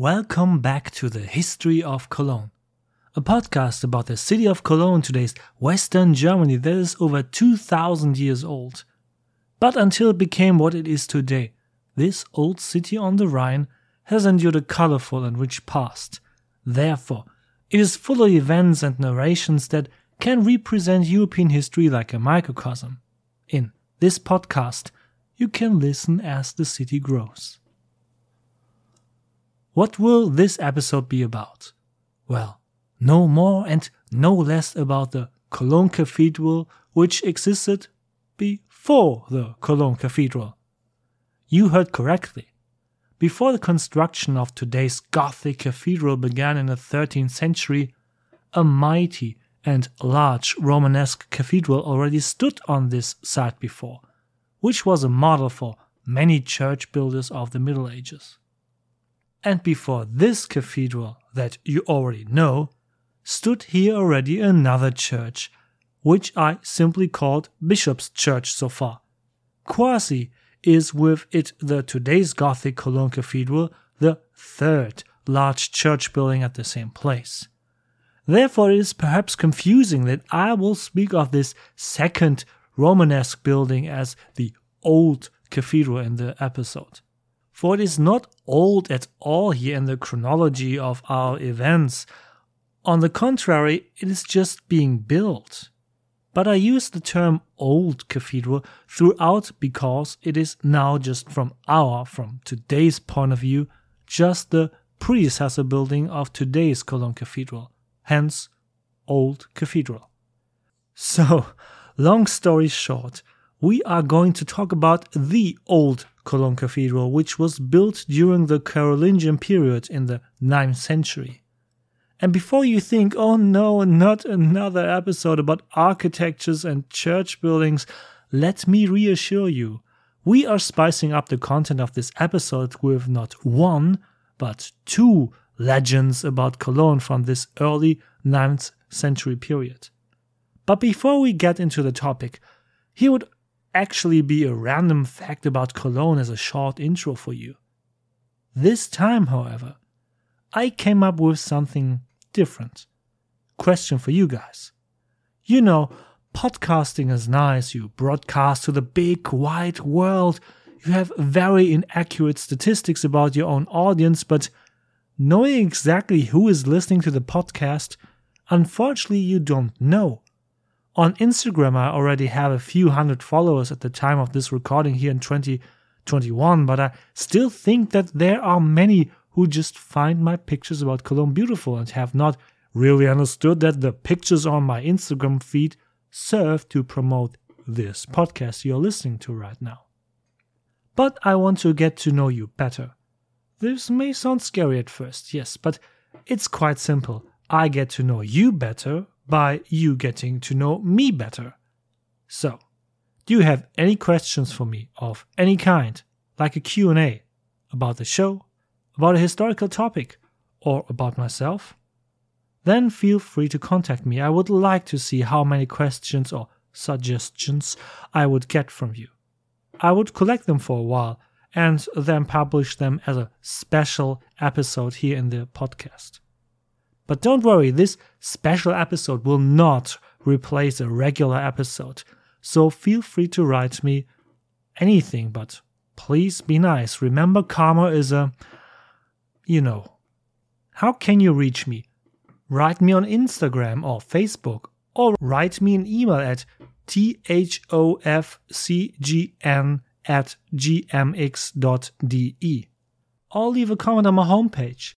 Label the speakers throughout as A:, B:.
A: Welcome back to the History of Cologne, a podcast about the city of Cologne, today's Western Germany, that is over 2000 years old. But until it became what it is today, this old city on the Rhine has endured a colorful and rich past. Therefore, it is full of events and narrations that can represent European history like a microcosm. In this podcast, you can listen as the city grows. What will this episode be about? Well, no more and no less about the Cologne Cathedral, which existed before the Cologne Cathedral. You heard correctly. Before the construction of today's Gothic cathedral began in the 13th century, a mighty and large Romanesque cathedral already stood on this site before, which was a model for many church builders of the Middle Ages. And before this cathedral that you already know, stood here already another church, which I simply called Bishop's Church so far. Quasi is with it the today's Gothic Cologne Cathedral, the third large church building at the same place. Therefore, it is perhaps confusing that I will speak of this second Romanesque building as the Old Cathedral in the episode for it is not old at all here in the chronology of our events. On the contrary, it is just being built. But I use the term old cathedral throughout because it is now just from our, from today's point of view, just the predecessor building of today's Cologne Cathedral, hence Old Cathedral. So, long story short, we are going to talk about the Old Cologne Cathedral, which was built during the Carolingian period in the 9th century. And before you think, oh no, not another episode about architectures and church buildings, let me reassure you. We are spicing up the content of this episode with not one, but two legends about Cologne from this early 9th century period. But before we get into the topic, here would actually be a random fact about Cologne as a short intro for you. This time, however, I came up with something different. Question for you guys. You know, podcasting is nice, you broadcast to the big wide world, you have very inaccurate statistics about your own audience, but knowing exactly who is listening to the podcast, unfortunately, you don't know. On Instagram, I already have a few hundred followers at the time of this recording here in 2021, but I still think that there are many who just find my pictures about Cologne beautiful and have not really understood that the pictures on my Instagram feed serve to promote this podcast you're listening to right now. But I want to get to know you better. This may sound scary at first, yes, but it's quite simple. I get to know you better by you getting to know me better. So, do you have any questions for me of any kind, like a Q&A about the show, about a historical topic, or about myself? Then feel free to contact me. I would like to see how many questions or suggestions I would get from you. I would collect them for a while and then publish them as a special episode here in the podcast. But don't worry, this special episode will not replace a regular episode. So feel free to write me anything, but please be nice. Remember, karma is a. You know. How can you reach me? Write me on Instagram or Facebook, or write me an email at thofcgn at gmx.de. Or leave a comment on my homepage.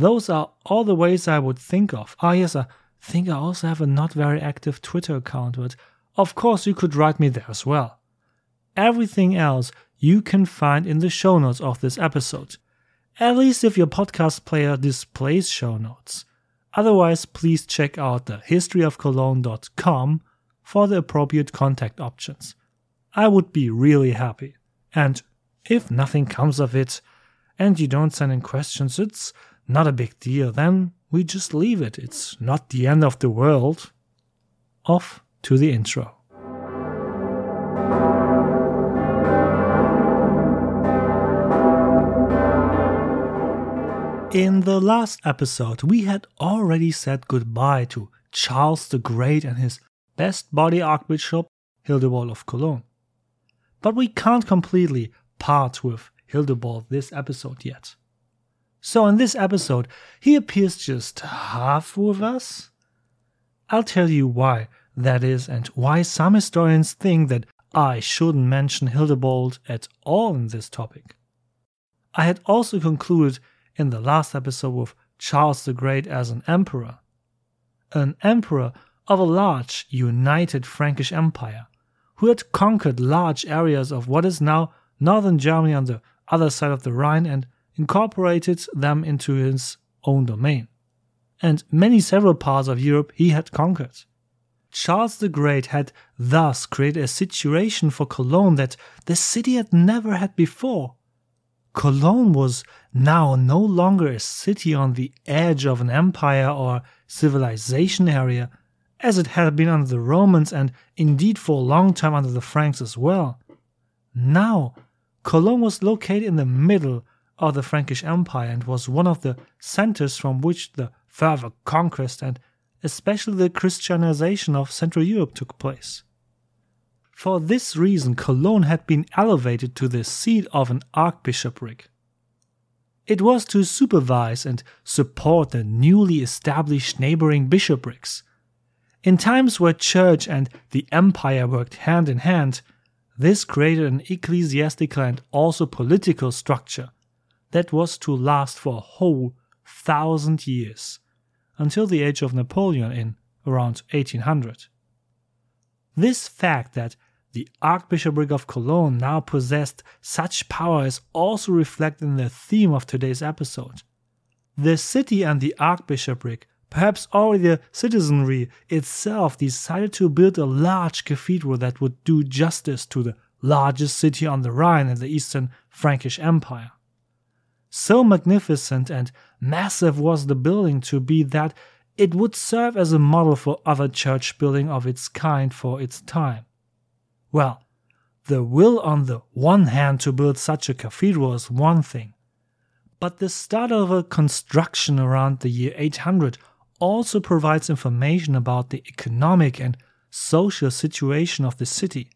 A: Those are all the ways I would think of. Ah, yes, I think I also have a not very active Twitter account, but of course you could write me there as well. Everything else you can find in the show notes of this episode. At least if your podcast player displays show notes. Otherwise, please check out the historyofcologne.com for the appropriate contact options. I would be really happy. And if nothing comes of it, and you don't send in questions, it's not a big deal, then we just leave it. It's not the end of the world. Off to the intro. In the last episode, we had already said goodbye to Charles the Great and his best buddy Archbishop Hildebold of Cologne. But we can't completely part with Hildebold this episode yet. So in this episode, he appears just half with us? I'll tell you why that is and why some historians think that I shouldn't mention Hildebold at all in this topic. I had also concluded in the last episode with Charles the Great as an emperor. An emperor of a large, united Frankish empire, who had conquered large areas of what is now northern Germany on the other side of the Rhine and incorporated them into his own domain. And many several parts of Europe he had conquered. Charles the Great had thus created a situation for Cologne that the city had never had before. Cologne was now no longer a city on the edge of an empire or civilization area, as it had been under the Romans and indeed for a long time under the Franks as well. Now, Cologne was located in the middle of the Frankish Empire and was one of the centers from which the further conquest and especially the Christianization of Central Europe took place. For this reason, Cologne had been elevated to the seat of an archbishopric. It was to supervise and support the newly established neighboring bishoprics. In times where church and the empire worked hand in hand, this created an ecclesiastical and also political structure that was to last for a whole thousand years until the age of Napoleon in around 1800. This fact that the Archbishopric of Cologne now possessed such power is also reflected in the theme of today's episode. The city and the Archbishopric, perhaps already the citizenry itself, decided to build a large cathedral that would do justice to the largest city on the Rhine in the Eastern Frankish Empire. So magnificent and massive was the building to be that it would serve as a model for other church building of its kind for its time. Well, the will on the one hand to build such a cathedral is one thing, but the start of a construction around the year 800 also provides information about the economic and social situation of the city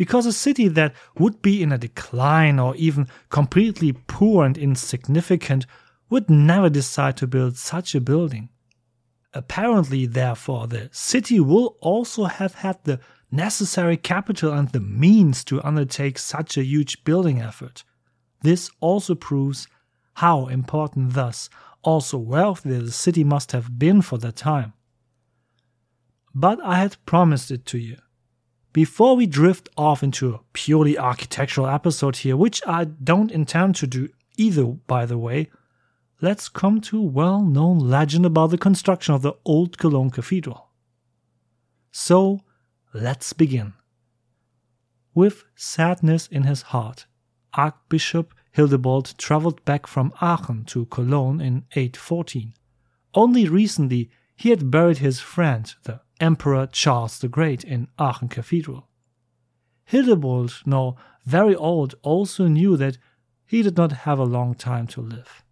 A: because a city that would be in a decline or even completely poor and insignificant would never decide to build such a building. Apparently, therefore, the city will also have had the necessary capital and the means to undertake such a huge building effort. This also proves how important, thus, also wealthy the city must have been for that time. But I had promised it to you. Before we drift off into a purely architectural episode here, which I don't intend to do either, by the way, let's come to a well known legend about the construction of the old Cologne Cathedral. So, let's begin. With sadness in his heart, Archbishop Hildebold traveled back from Aachen to Cologne in 814. Only recently he had buried his friend, the Emperor Charles the Great in Aachen Cathedral. Hildebold, now very old, also knew that he did not have a long time to live.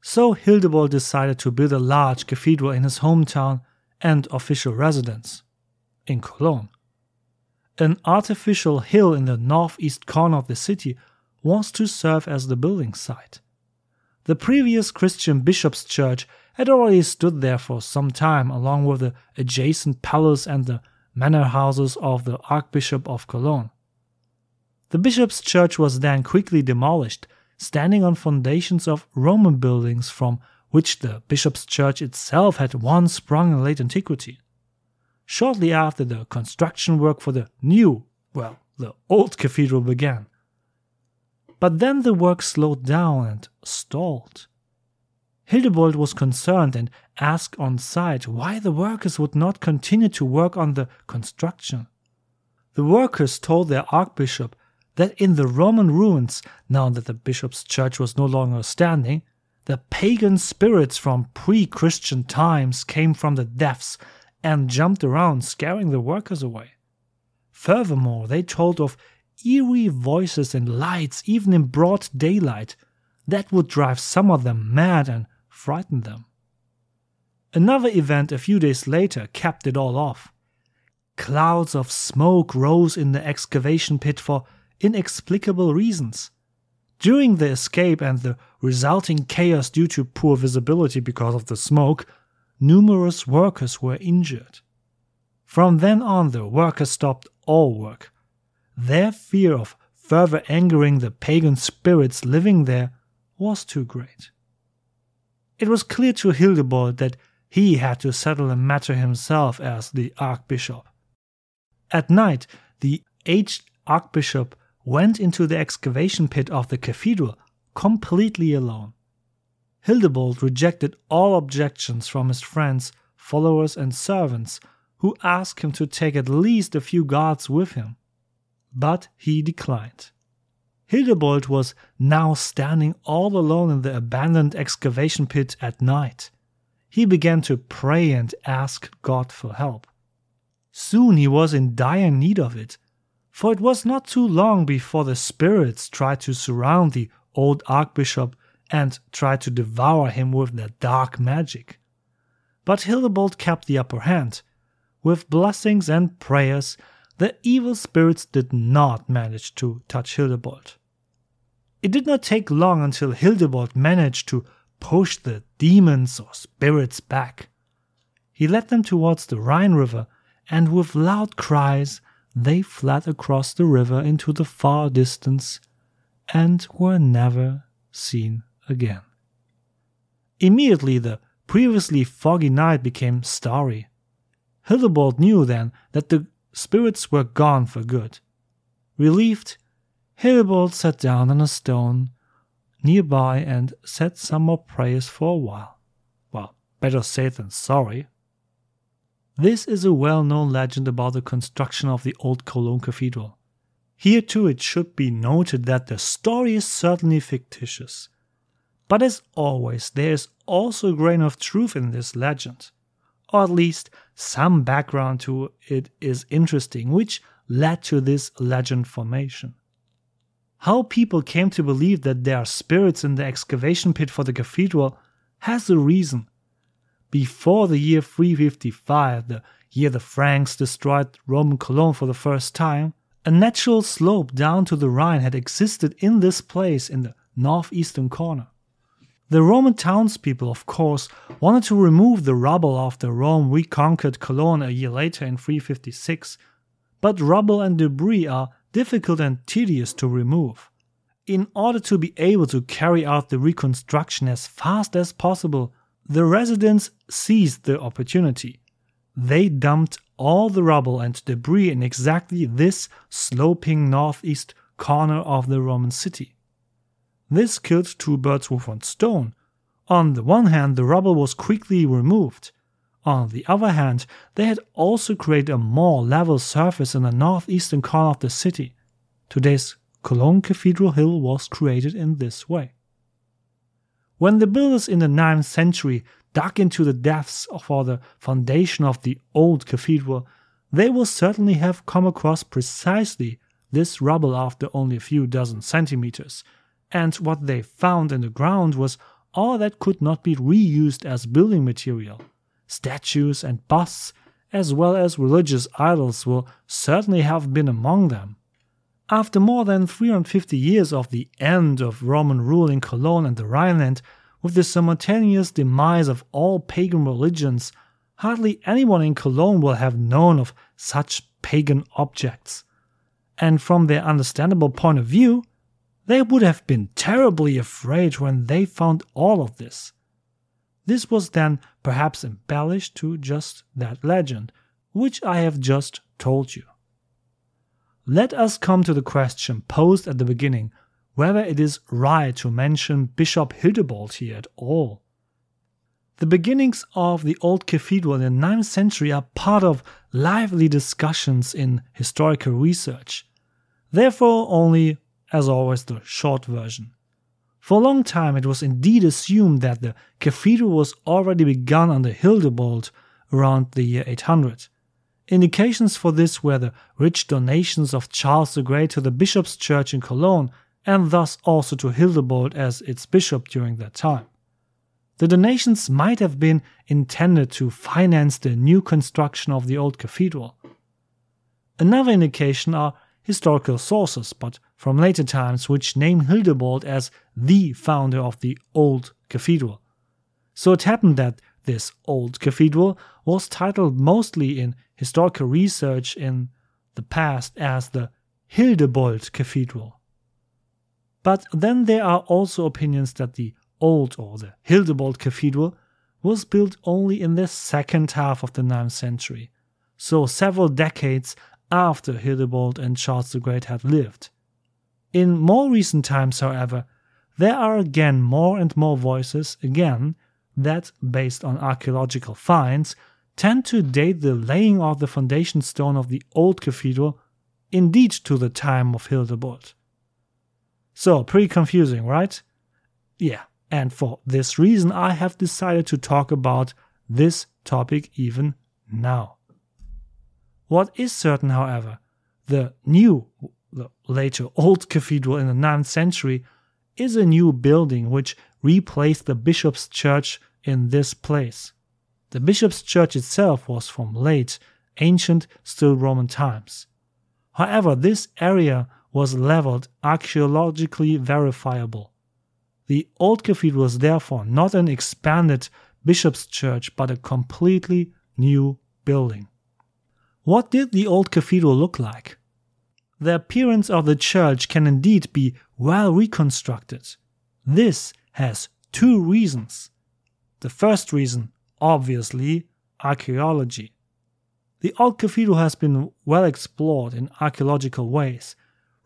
A: So Hildebold decided to build a large cathedral in his hometown and official residence, in Cologne. An artificial hill in the northeast corner of the city was to serve as the building site. The previous Christian bishop's church had already stood there for some time, along with the adjacent palace and the manor houses of the Archbishop of Cologne. The bishop's church was then quickly demolished, standing on foundations of Roman buildings from which the bishop's church itself had once sprung in late antiquity. Shortly after, the construction work for the new, well, the old cathedral began. But then the work slowed down and stalled. Hildebold was concerned and asked on site why the workers would not continue to work on the construction. The workers told their archbishop that in the Roman ruins, now that the bishop's church was no longer standing, the pagan spirits from pre Christian times came from the depths and jumped around, scaring the workers away. Furthermore, they told of eerie voices and lights, even in broad daylight, that would drive some of them mad and frighten them. Another event a few days later capped it all off. Clouds of smoke rose in the excavation pit for inexplicable reasons. During the escape and the resulting chaos due to poor visibility because of the smoke, numerous workers were injured. From then on, the workers stopped all work. Their fear of further angering the pagan spirits living there was too great. It was clear to Hildebold that he had to settle the matter himself as the archbishop. At night, the aged archbishop went into the excavation pit of the cathedral completely alone. Hildebold rejected all objections from his friends, followers, and servants, who asked him to take at least a few guards with him. But he declined. Hildebold was now standing all alone in the abandoned excavation pit at night. He began to pray and ask God for help. Soon he was in dire need of it, for it was not too long before the spirits tried to surround the old archbishop and tried to devour him with their dark magic. But Hildebold kept the upper hand. With blessings and prayers, the evil spirits did not manage to touch Hildebold. It did not take long until Hildebold managed to push the demons or spirits back. He led them towards the Rhine River, and with loud cries they fled across the river into the far distance and were never seen again. Immediately the previously foggy night became starry. Hildebold knew then that the spirits were gone for good. Relieved, Hildebold sat down on a stone nearby and said some more prayers for a while. Well, better safe than sorry. This is a well known legend about the construction of the old Cologne Cathedral. Here too it should be noted that the story is certainly fictitious. But as always, there is also a grain of truth in this legend. Or at least some background to it is interesting, which led to this legend formation. How people came to believe that there are spirits in the excavation pit for the cathedral has a reason before the year 355, the year the Franks destroyed Roman Cologne for the first time, a natural slope down to the Rhine had existed in this place in the northeastern corner. The Roman townspeople, of course, wanted to remove the rubble after Rome reconquered Cologne a year later in 356, but rubble and debris are difficult and tedious to remove. In order to be able to carry out the reconstruction as fast as possible, the residents seized the opportunity. They dumped all the rubble and debris in exactly this sloping northeast corner of the Roman city. This killed two birds with one stone. On the one hand, the rubble was quickly removed. On the other hand, they had also created a more level surface in the northeastern corner of the city. Today's Cologne Cathedral Hill was created in this way. When the builders in the 9th century dug into the depths for the foundation of the old cathedral, they will certainly have come across precisely this rubble after only a few dozen centimeters, and what they found in the ground was all that could not be reused as building material. Statues and busts, as well as religious idols, will certainly have been among them. After more than 350 years of the end of Roman rule in Cologne and the Rhineland, with the simultaneous demise of all pagan religions, hardly anyone in Cologne will have known of such pagan objects. And from their understandable point of view, they would have been terribly afraid when they found all of this. This was then perhaps embellished to just that legend, which I have just told you. Let us come to the question posed at the beginning whether it is right to mention Bishop Hildebold here at all. The beginnings of the old cathedral in the 9th century are part of lively discussions in historical research. Therefore, only, as always, the short version. For a long time, it was indeed assumed that the cathedral was already begun under Hildebold around the year 800. Indications for this were the rich donations of Charles the Great to the Bishop's Church in Cologne, and thus also to Hildebold as its bishop during that time. The donations might have been intended to finance the new construction of the old cathedral. Another indication are historical sources, but from later times, which name Hildebold as the founder of the old cathedral. So it happened that this old cathedral was titled mostly in historical research in the past as the Hildebold Cathedral. But then there are also opinions that the old or the Hildebold Cathedral was built only in the second half of the 9th century, so several decades after Hildebold and Charles the Great had lived. In more recent times, however, there are again more and more voices, again, that, based on archaeological finds, tend to date the laying of the foundation stone of the old cathedral indeed to the time of Hildebold. So, pretty confusing, right? Yeah, and for this reason, I have decided to talk about this topic even now. What is certain, however, the new, the later old cathedral in the 9th century is a new building which replaced the bishop's church in this place. The bishop's church itself was from late, ancient, still Roman times. However, this area was leveled archaeologically verifiable. The old cathedral was therefore not an expanded bishop's church but a completely new building. What did the old cathedral look like? The appearance of the church can indeed be well reconstructed. This has two reasons. The first reason, obviously, archaeology. The old cathedral has been well explored in archaeological ways.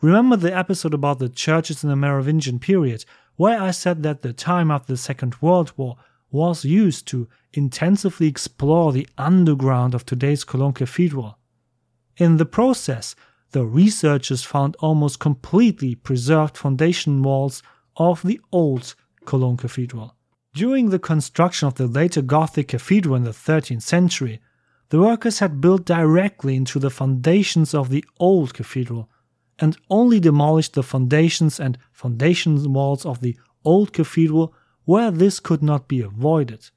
A: Remember the episode about the churches in the Merovingian period, where I said that the time after the Second World War was used to intensively explore the underground of today's Cologne Cathedral. In the process, the researchers found almost completely preserved foundation walls of the old Cologne Cathedral. During the construction of the later Gothic cathedral in the 13th century, the workers had built directly into the foundations of the old cathedral and only demolished the foundations and foundation walls of the old cathedral where this could not be avoided.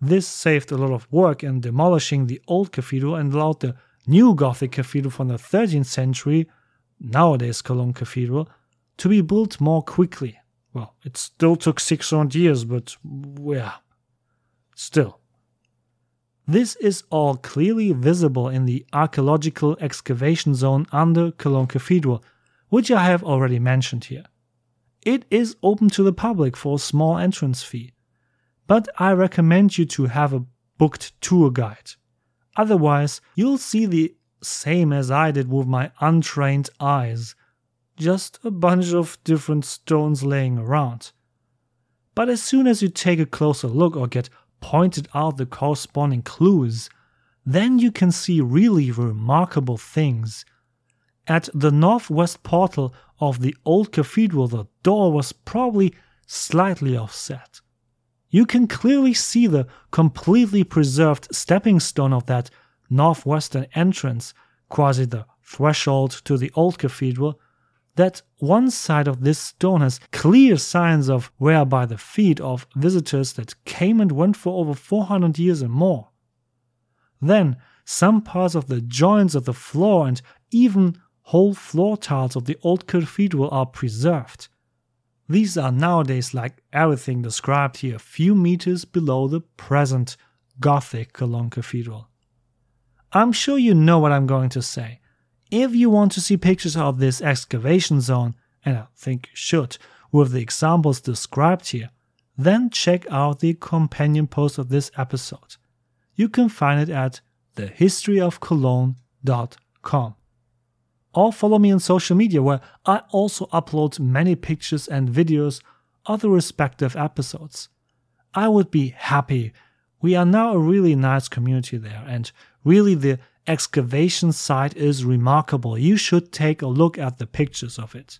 A: This saved a lot of work in demolishing the old cathedral and allowed the new Gothic cathedral from the 13th century, nowadays Cologne Cathedral, to be built more quickly. Well, it still took 600 years, but yeah, still. This is all clearly visible in the archaeological excavation zone under Cologne Cathedral, which I have already mentioned here. It is open to the public for a small entrance fee, but I recommend you to have a booked tour guide. Otherwise, you'll see the same as I did with my untrained eyes just a bunch of different stones laying around. But as soon as you take a closer look or get pointed out the corresponding clues, then you can see really remarkable things. At the northwest portal of the old cathedral, the door was probably slightly offset. You can clearly see the completely preserved stepping stone of that northwestern entrance, quasi the threshold to the old cathedral, that one side of this stone has clear signs of wear by the feet of visitors that came and went for over 400 years and more. Then, some parts of the joints of the floor and even whole floor tiles of the old cathedral are preserved. These are nowadays, like everything described here, a few meters below the present Gothic Cologne Cathedral. I'm sure you know what I'm going to say. If you want to see pictures of this excavation zone, and I think you should, with the examples described here, then check out the companion post of this episode. You can find it at thehistoryofcologne.com. Or follow me on social media where I also upload many pictures and videos of the respective episodes. I would be happy. We are now a really nice community there, and really the excavation site is remarkable. You should take a look at the pictures of it.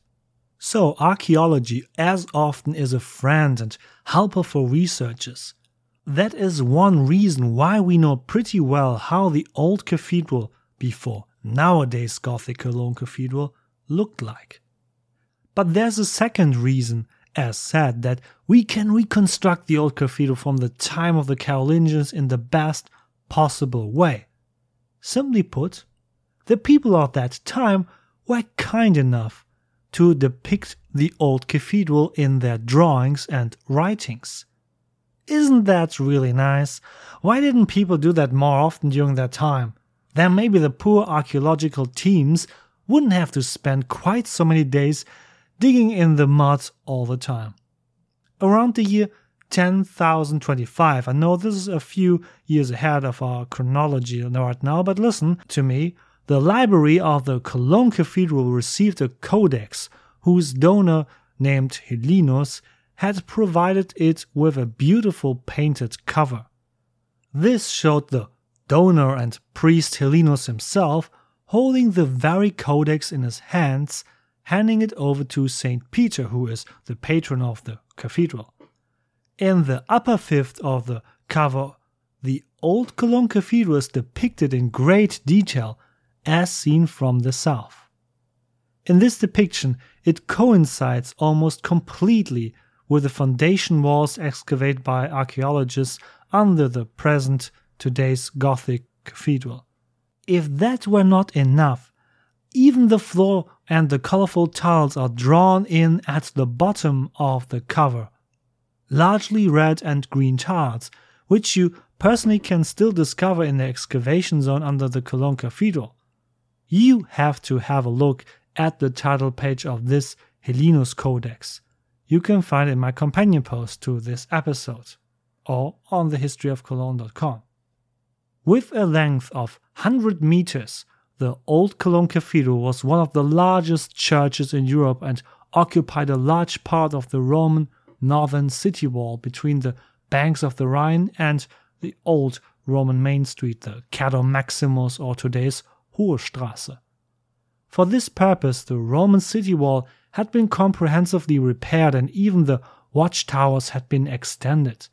A: So, archaeology as often is a friend and helper for researchers. That is one reason why we know pretty well how the old cathedral before nowadays Gothic Cologne Cathedral looked like. But there's a second reason, as said, that we can reconstruct the old cathedral from the time of the Carolingians in the best possible way. Simply put, the people of that time were kind enough to depict the old cathedral in their drawings and writings. Isn't that really nice? Why didn't people do that more often during their time? Then maybe the poor archaeological teams wouldn't have to spend quite so many days digging in the mud all the time. Around the year 10,025, I know this is a few years ahead of our chronology right now, but listen to me. The library of the Cologne Cathedral received a codex whose donor, named Hillinus, had provided it with a beautiful painted cover. This showed the donor and priest Hillinus himself holding the very codex in his hands, handing it over to St. Peter, who is the patron of the cathedral. In the upper fifth of the cover, the old Cologne Cathedral is depicted in great detail as seen from the south. In this depiction, it coincides almost completely with the foundation walls excavated by archaeologists under the present today's Gothic cathedral. If that were not enough, even the floor and the colorful tiles are drawn in at the bottom of the cover. Largely red and green tiles, which you personally can still discover in the excavation zone under the Cologne Cathedral. You have to have a look at the title page of this Hillinus Codex. You can find it in my companion post to this episode or on thehistoryofcologne.com. With a length of 100 meters, the Old Cologne Cathedral was one of the largest churches in Europe and occupied a large part of the Roman northern city wall between the banks of the Rhine and the old Roman main street, the Cardo Maximus or today's Hohe Straße. For this purpose, the Roman city wall had been comprehensively repaired and even the watchtowers had been extended.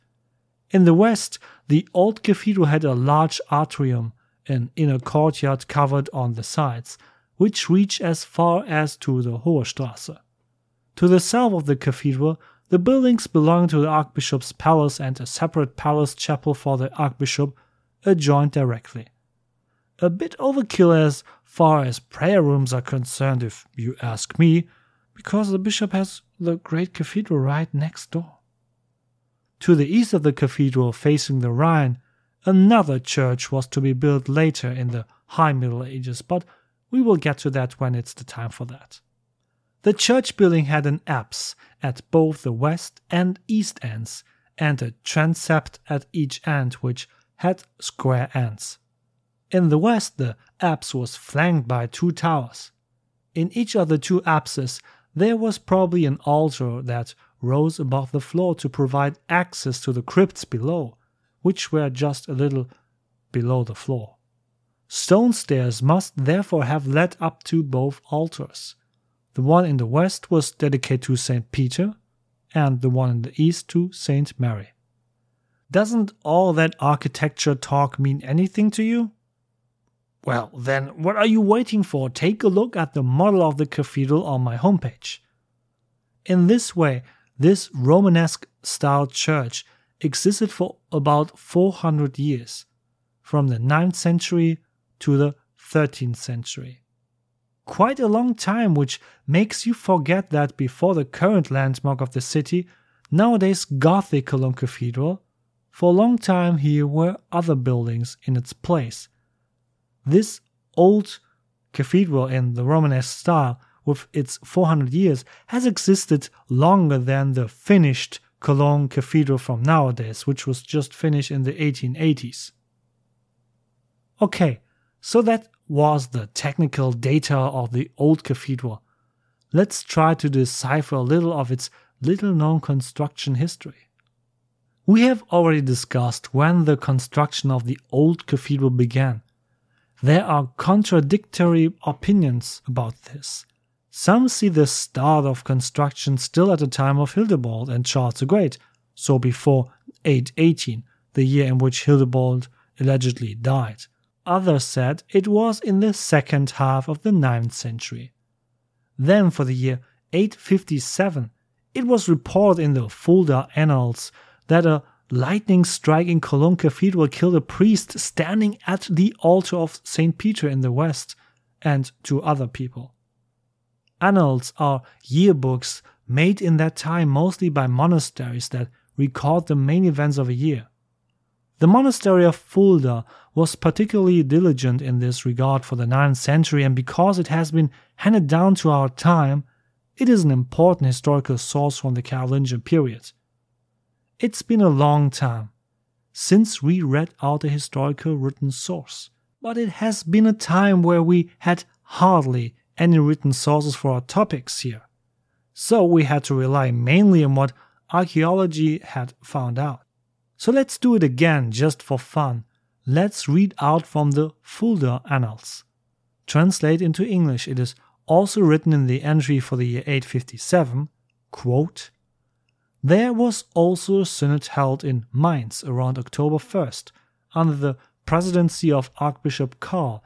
A: In the west, the old cathedral had a large atrium, an inner courtyard covered on the sides, which reached as far as to the Hohe Straße. To the south of the cathedral, the buildings belonging to the archbishop's palace and a separate palace chapel for the archbishop adjoined directly. A bit overkill as far as prayer rooms are concerned, if you ask me, because the bishop has the great cathedral right next door. To the east of the cathedral, facing the Rhine, another church was to be built later in the High Middle Ages, but we will get to that when it's the time for that. The church building had an apse at both the west and east ends, and a transept at each end, which had square ends. In the west, the apse was flanked by two towers. In each of the two apses, there was probably an altar that rose above the floor to provide access to the crypts below, which were just a little below the floor. Stone stairs must therefore have led up to both altars. The one in the west was dedicated to St. Peter, and the one in the east to St. Mary. Doesn't all that architecture talk mean anything to you? Well, then, what are you waiting for? Take a look at the model of the cathedral on my homepage. In this way, this Romanesque style church existed for about 400 years, from the 9th century to the 13th century. Quite a long time, which makes you forget that before the current landmark of the city, nowadays Gothic Cologne Cathedral, for a long time here were other buildings in its place this old cathedral in the Romanesque style, with its 400 years, has existed longer than the finished Cologne Cathedral from nowadays, which was just finished in the 1880s. Okay, so that was the technical data of the old cathedral. Let's try to decipher a little of its little known construction history. We have already discussed when the construction of the old cathedral began, there are contradictory opinions about this. Some see the start of construction still at the time of Hildebald and Charles the Great, so before 818, the year in which Hildebald allegedly died. Others said it was in the second half of the 9th century. Then, for the year 857, it was reported in the Fulda Annals that a lightning strike in Cologne Cathedral killed a priest standing at the altar of St. Peter in the west and two other people. Annals are yearbooks made in that time mostly by monasteries that record the main events of a year. The monastery of Fulda was particularly diligent in this regard for the 9th century, and because it has been handed down to our time, it is an important historical source from the Carolingian period. It's been a long time since we read out a historical written source, but it has been a time where we had hardly any written sources for our topics here. So we had to rely mainly on what archaeology had found out. So let's do it again just for fun. Let's read out from the Fulda Annals. Translate into English, it is also written in the entry for the year 857, quote, There was also a synod held in Mainz around October 1st, under the presidency of Archbishop Karl,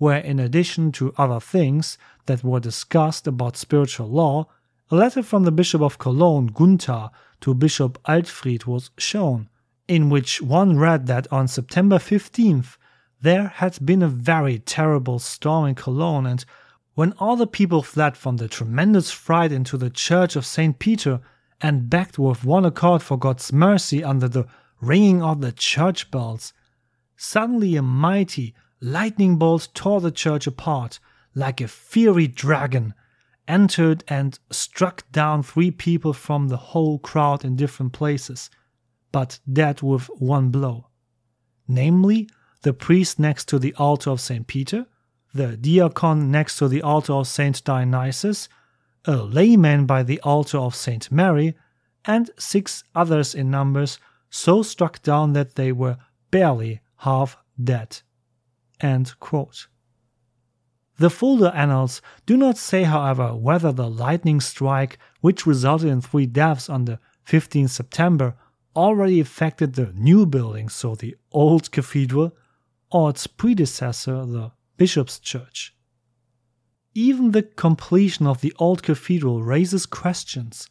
A: where in addition to other things that were discussed about spiritual law, a letter from the Bishop of Cologne, Gunther, to Bishop Altfried was shown, in which one read that on September 15th there had been a very terrible storm in Cologne, and when all the people fled from the tremendous fright into the church of St. Peter and begged with one accord for God's mercy under the ringing of the church bells, suddenly a mighty lightning bolt tore the church apart like a fiery dragon, entered and struck down three people from the whole crowd in different places but dead with one blow. Namely, the priest next to the altar of St. Peter, the diacon next to the altar of St. Dionysius, a layman by the altar of St. Mary, and six others in numbers so struck down that they were barely half dead. The Fulda Annals do not say, however, whether the lightning strike, which resulted in three deaths on the 15th September, already affected the new building, so the old cathedral, or its predecessor, the bishop's church. Even the completion of the old cathedral raises questions.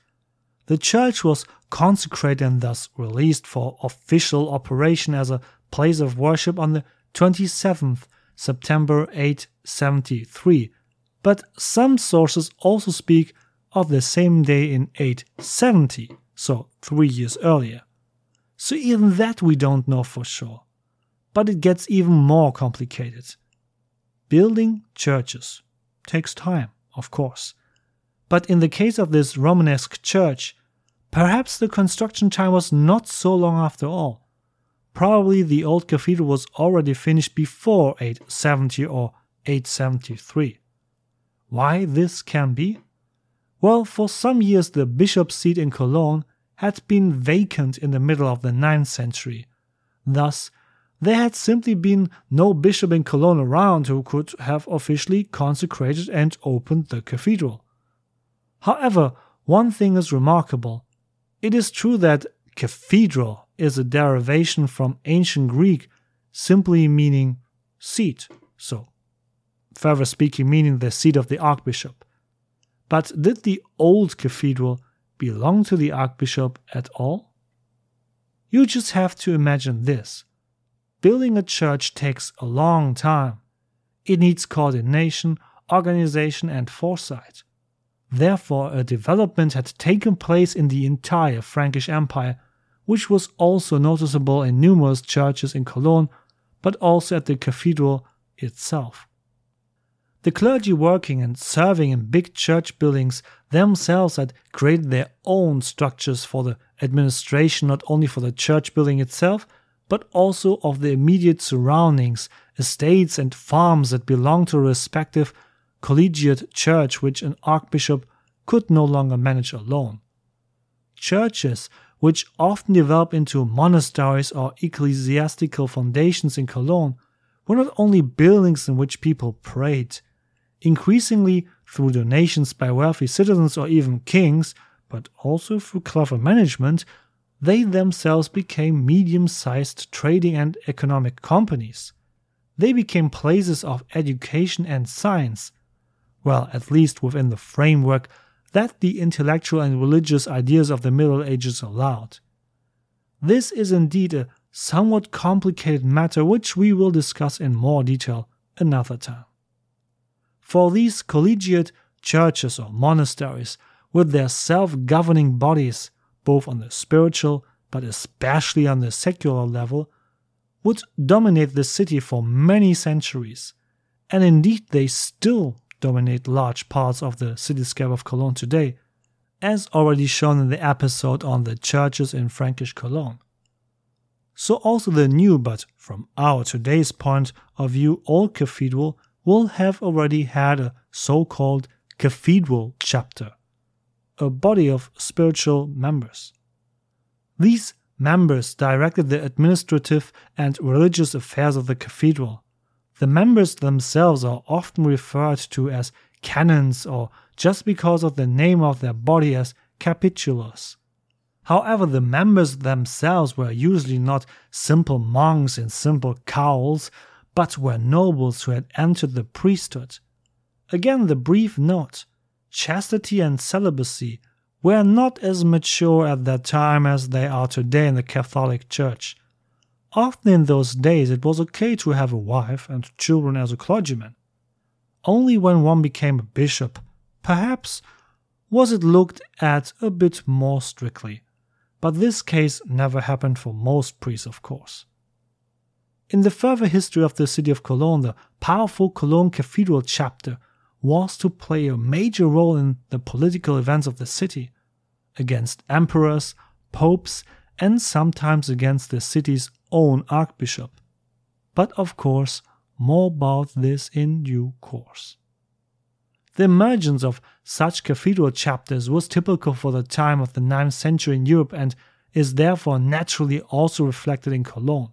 A: The church was consecrated and thus released for official operation as a place of worship on the 27th September 873, but some sources also speak of the same day in 870, so three years earlier. So even that we don't know for sure. But it gets even more complicated. Building churches takes time, of course. But in the case of this Romanesque church, perhaps the construction time was not so long after all. Probably the old cathedral was already finished before 870 or 873. Why this can be? Well, for some years the bishop's seat in Cologne had been vacant in the middle of the 9th century. Thus, there had simply been no bishop in Cologne around who could have officially consecrated and opened the cathedral. However, one thing is remarkable. It is true that cathedral is a derivation from ancient Greek simply meaning seat, so further speaking, meaning the seat of the archbishop. But did the old cathedral belong to the archbishop at all? You just have to imagine this. Building a church takes a long time. It needs coordination, organization, and foresight. Therefore, a development had taken place in the entire Frankish Empire, which was also noticeable in numerous churches in Cologne, but also at the cathedral itself. The clergy working and serving in big church buildings themselves had created their own structures for the administration not only for the church building itself, but also of the immediate surroundings, estates, and farms that belonged to a respective collegiate church which an archbishop could no longer manage alone. Churches, which often develop into monasteries or ecclesiastical foundations in Cologne, were not only buildings in which people prayed, increasingly through donations by wealthy citizens or even kings, but also through clever management, they themselves became medium sized trading and economic companies. They became places of education and science, well, at least within the framework that the intellectual and religious ideas of the Middle Ages allowed. This is indeed a somewhat complicated matter which we will discuss in more detail another time. For these collegiate churches or monasteries, with their self governing bodies, both on the spiritual but especially on the secular level, would dominate the city for many centuries, and indeed they still dominate large parts of the cityscape of Cologne today, as already shown in the episode on the churches in Frankish Cologne. So also the new, but from our today's point of view, old cathedral will have already had a so called cathedral chapter, a body of spiritual members. These members directed the administrative and religious affairs of the cathedral. The members themselves are often referred to as canons or just because of the name of their body as capitulars. However, the members themselves were usually not simple monks in simple cowls, but were nobles who had entered the priesthood. Again, the brief note chastity and celibacy were not as mature at that time as they are today in the Catholic Church. Often in those days it was okay to have a wife and children as a clergyman. Only when one became a bishop, perhaps, was it looked at a bit more strictly. But this case never happened for most priests, of course. In the further history of the city of Cologne, the powerful Cologne Cathedral chapter was to play a major role in the political events of the city, against emperors, popes, and sometimes against the city's own archbishop. But of course, more about this in due course. The emergence of such cathedral chapters was typical for the time of the 9th century in Europe and is therefore naturally also reflected in Cologne.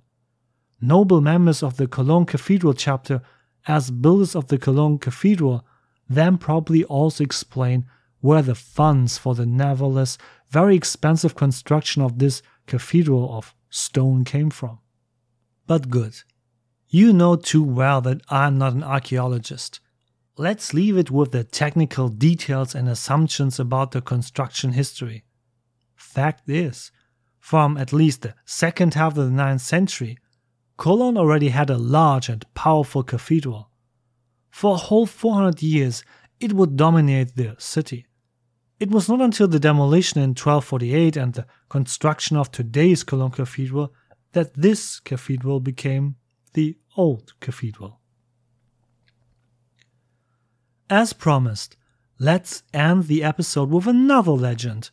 A: Noble members of the Cologne Cathedral chapter, as builders of the Cologne Cathedral, then probably also explain where the funds for the nevertheless very expensive construction of this cathedral of stone came from. But good. You know too well that I'm not an archaeologist. Let's leave it with the technical details and assumptions about the construction history. Fact is, from at least the second half of the 9th century, Cologne already had a large and powerful cathedral. For a whole 400 years, it would dominate the city. It was not until the demolition in 1248 and the construction of today's Cologne Cathedral that this cathedral became the Old Cathedral. As promised, let's end the episode with another legend.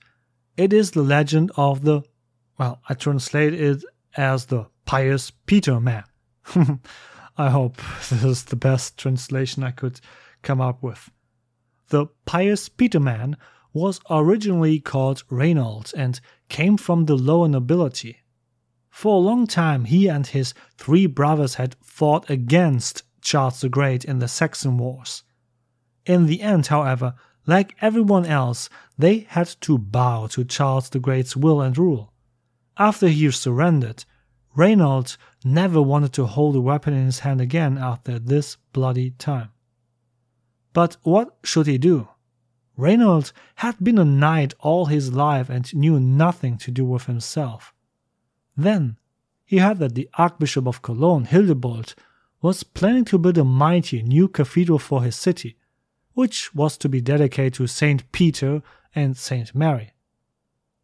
A: It is the legend of the, well, I translate it as the pious Peterman. I hope this is the best translation I could come up with. The pious Peterman was originally called Reinald and came from the lower nobility. For a long time, he and his three brothers had fought against Charles the Great in the Saxon Wars. In the end, however, like everyone else, they had to bow to Charles the Great's will and rule. After he surrendered, Reynolds never wanted to hold a weapon in his hand again after this bloody time. But what should he do? Reynolds had been a knight all his life and knew nothing to do with himself. Then he heard that the Archbishop of Cologne, Hildebold, was planning to build a mighty new cathedral for his city, which was to be dedicated to Saint Peter and Saint Mary.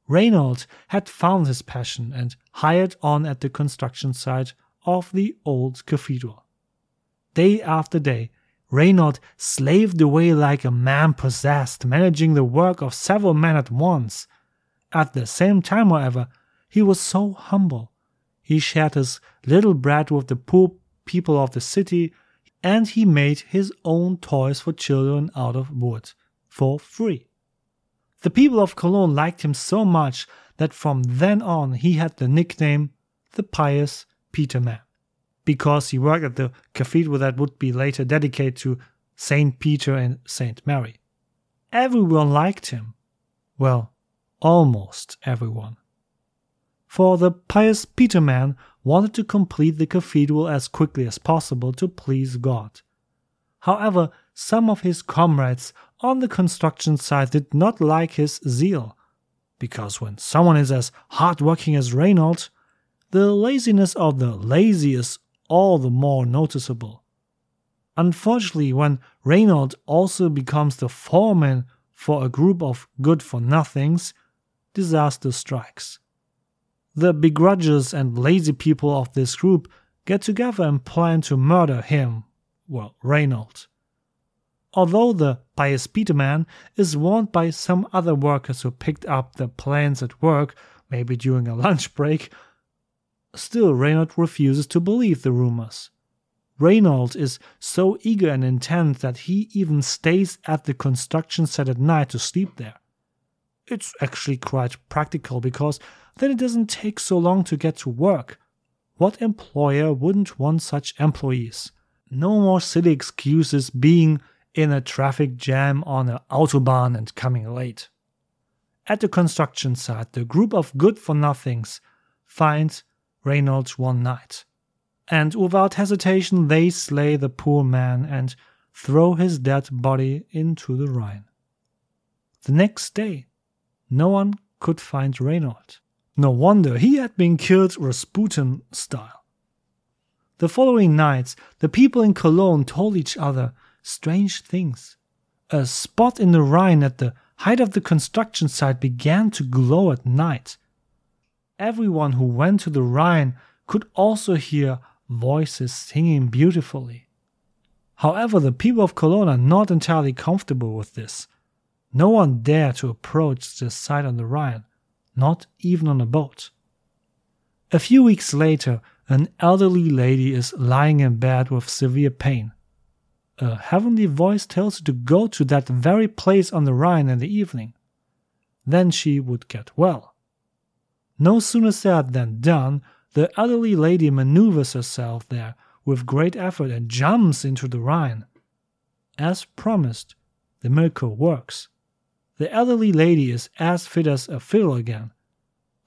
A: Reynolds had found his passion and hired on at the construction site of the old cathedral. Day after day, Reynolds slaved away like a man possessed, managing the work of several men at once. At the same time, however, he was so humble. He shared his little bread with the poor people of the city, and he made his own toys for children out of wood for free. The people of Cologne liked him so much that from then on he had the nickname the Pious Peterman, because he worked at the cathedral that would be later dedicated to Saint Peter and Saint Mary. Everyone liked him. Well, almost everyone. For the pious Peterman wanted to complete the cathedral as quickly as possible to please God. However, some of his comrades on the construction site did not like his zeal, because when someone is as hardworking as Reynold, the laziness of the lazy is all the more noticeable. Unfortunately, when Reynold also becomes the foreman for a group of good for nothings, disaster strikes. The begrudges and lazy people of this group get together and plan to murder him, well, Reynold. Although the pious Peterman is warned by some other workers who picked up the plans at work, maybe during a lunch break, still Reynold refuses to believe the rumors. Reynold is so eager and intent that he even stays at the construction site at night to sleep there. It's actually quite practical because then it doesn't take so long to get to work. What employer wouldn't want such employees? No more silly excuses being in a traffic jam on an autobahn and coming late. At the construction site, the group of good for nothings finds Reynolds one night, and without hesitation they slay the poor man and throw his dead body into the Rhine. The next day, no one could find Reynold. No wonder he had been killed Rasputin style. The following nights, the people in Cologne told each other strange things. A spot in the Rhine at the height of the construction site began to glow at night. Everyone who went to the Rhine could also hear voices singing beautifully. However, the people of Cologne are not entirely comfortable with this. No one dared to approach this site on the Rhine, not even on a boat. A few weeks later, an elderly lady is lying in bed with severe pain a heavenly voice tells her to go to that very place on the Rhine in the evening. Then she would get well. No sooner said than done, the elderly lady maneuvers herself there with great effort and jumps into the Rhine. As promised, the miracle works. The elderly lady is as fit as a fiddle again.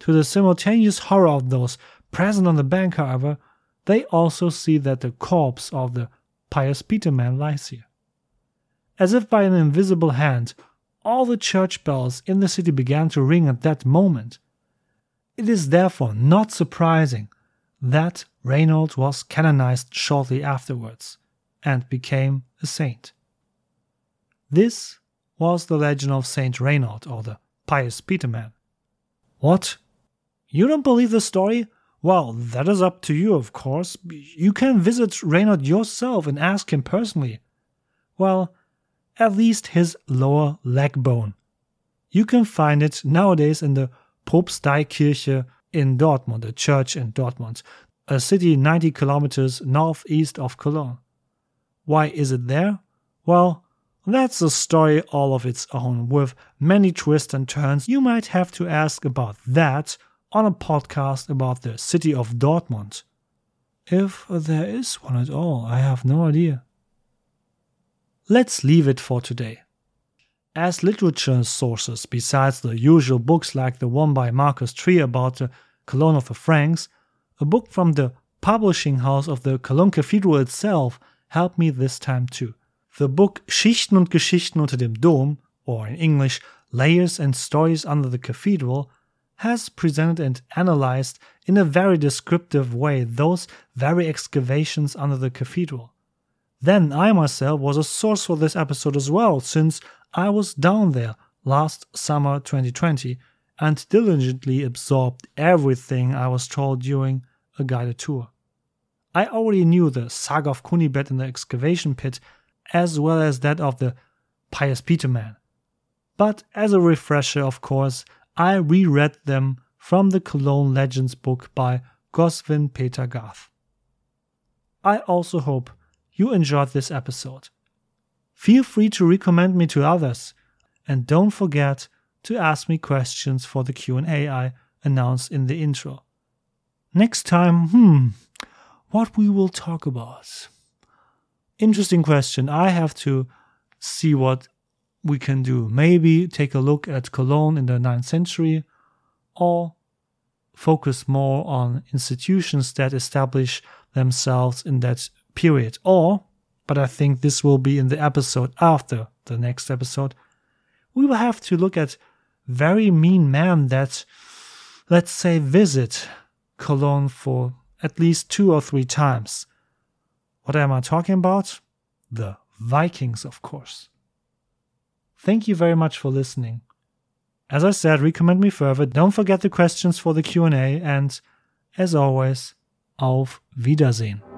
A: To the simultaneous horror of those present on the bank, however, they also see that the corpse of the pious Peterman lies here. As if by an invisible hand, all the church bells in the city began to ring at that moment. It is therefore not surprising that Reynold was canonized shortly afterwards and became a saint. This was the legend of Saint Reynold or the Pious Peterman. What? You don't believe the story? Well, that is up to you, of course. You can visit Reynold yourself and ask him personally. Well, at least his lower leg bone. You can find it nowadays in the Propsteikirche in Dortmund, a church in Dortmund, a city 90 kilometers northeast of Cologne. Why is it there? Well, that's a story all of its own, with many twists and turns. You might have to ask about that on a podcast about the city of Dortmund. If there is one at all, I have no idea. Let's leave it for today. As literature sources, besides the usual books like the one by Marcus Trier about the Cologne of the Franks, a book from the publishing house of the Cologne Cathedral itself helped me this time too. The book Schichten und Geschichten unter dem Dom, or in English, Layers and Stories Under the Cathedral, has presented and analyzed in a very descriptive way those very excavations under the cathedral. Then I myself was a source for this episode as well, since I was down there last summer 2020 and diligently absorbed everything I was told during a guided tour. I already knew the saga of Kunibert in the excavation pit as well as that of the Pious Peterman. But as a refresher, of course, I reread them from the Cologne Legends book by Goswin Peter Gath. I also hope you enjoyed this episode. Feel free to recommend me to others and don't forget to ask me questions for the Q&A I announced in the intro. Next time, hmm, what we will talk about. Interesting question. I have to see what we can do. Maybe take a look at Cologne in the 9th century or focus more on institutions that establish themselves in that period. Or, but I think this will be in the episode after the next episode, we will have to look at very mean men that, let's say, visit Cologne for at least two or three times. What am I talking about? The Vikings, of course. Thank you very much for listening. As I said, recommend me further. Don't forget the questions for the Q&A and as always, auf Wiedersehen.